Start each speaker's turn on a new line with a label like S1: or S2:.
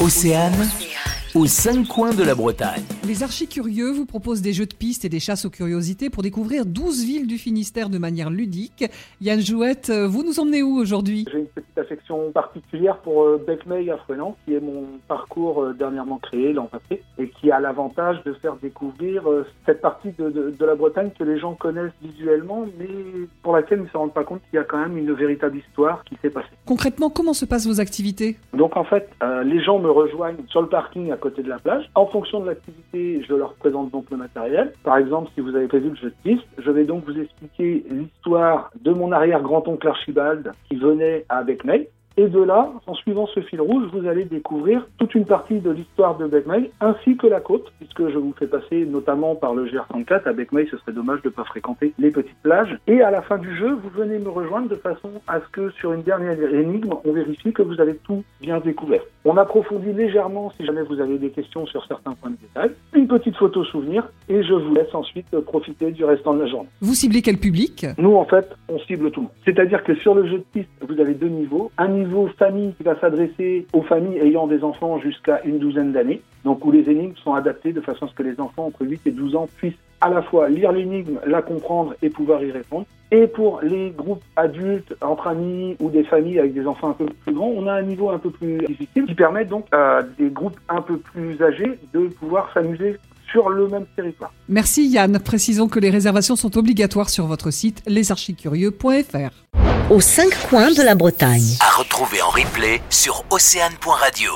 S1: Océane, aux cinq coins de la Bretagne.
S2: Les archicurieux vous proposent des jeux de pistes et des chasses aux curiosités pour découvrir 12 villes du Finistère de manière ludique. Yann Jouette, vous nous emmenez où aujourd'hui?
S3: J'ai une petite affection particulière pour euh, Becmeil à Frenant, qui est mon parcours euh, dernièrement créé l'an passé et qui a l'avantage de faire découvrir euh, cette partie de, de- de la Bretagne que les gens connaissent visuellement, mais pour laquelle ils ne se rendent pas compte qu'il y a quand même une véritable histoire qui s'est passée.
S2: Concrètement, comment se passent vos activités?
S3: Donc en fait, euh, les gens me rejoignent sur le parking à côté de la plage. En fonction de l'activité, je leur présente donc le matériel. Par exemple, si vous avez prévu le jeu de piste, je vais donc vous expliquer l'histoire de mon arrière-grand-oncle Archibald qui venait à Becmeil. Et de là, en suivant ce fil rouge, vous allez découvrir toute une partie de l'histoire de Becmeil, ainsi que la côte, puisque je vous fais passer notamment par le GR34. À Becmeil, ce serait dommage de ne pas fréquenter les petites plages. Et à la fin du jeu, vous venez me rejoindre de façon à ce que sur une dernière énigme, on vérifie que vous avez tout bien découvert. On approfondit légèrement si jamais vous avez des questions sur certains points de détail. Une petite photo souvenir et je vous laisse ensuite profiter du restant de la journée.
S2: Vous ciblez quel public?
S3: Nous, en fait, on cible tout le monde. C'est-à-dire que sur le jeu de piste, vous avez deux niveaux. Un niveau famille qui va s'adresser aux familles ayant des enfants jusqu'à une douzaine d'années, donc où les énigmes sont adaptées de façon à ce que les enfants entre 8 et 12 ans puissent à la fois lire l'énigme, la comprendre et pouvoir y répondre. Et pour les groupes adultes, entre amis ou des familles avec des enfants un peu plus grands, on a un niveau un peu plus difficile qui permet donc à des groupes un peu plus âgés de pouvoir s'amuser sur le même territoire.
S2: Merci Yann. Précisons que les réservations sont obligatoires sur votre site lesarchicurieux.fr.
S4: aux cinq coins de la Bretagne.
S1: À retrouver en replay sur océane.radio.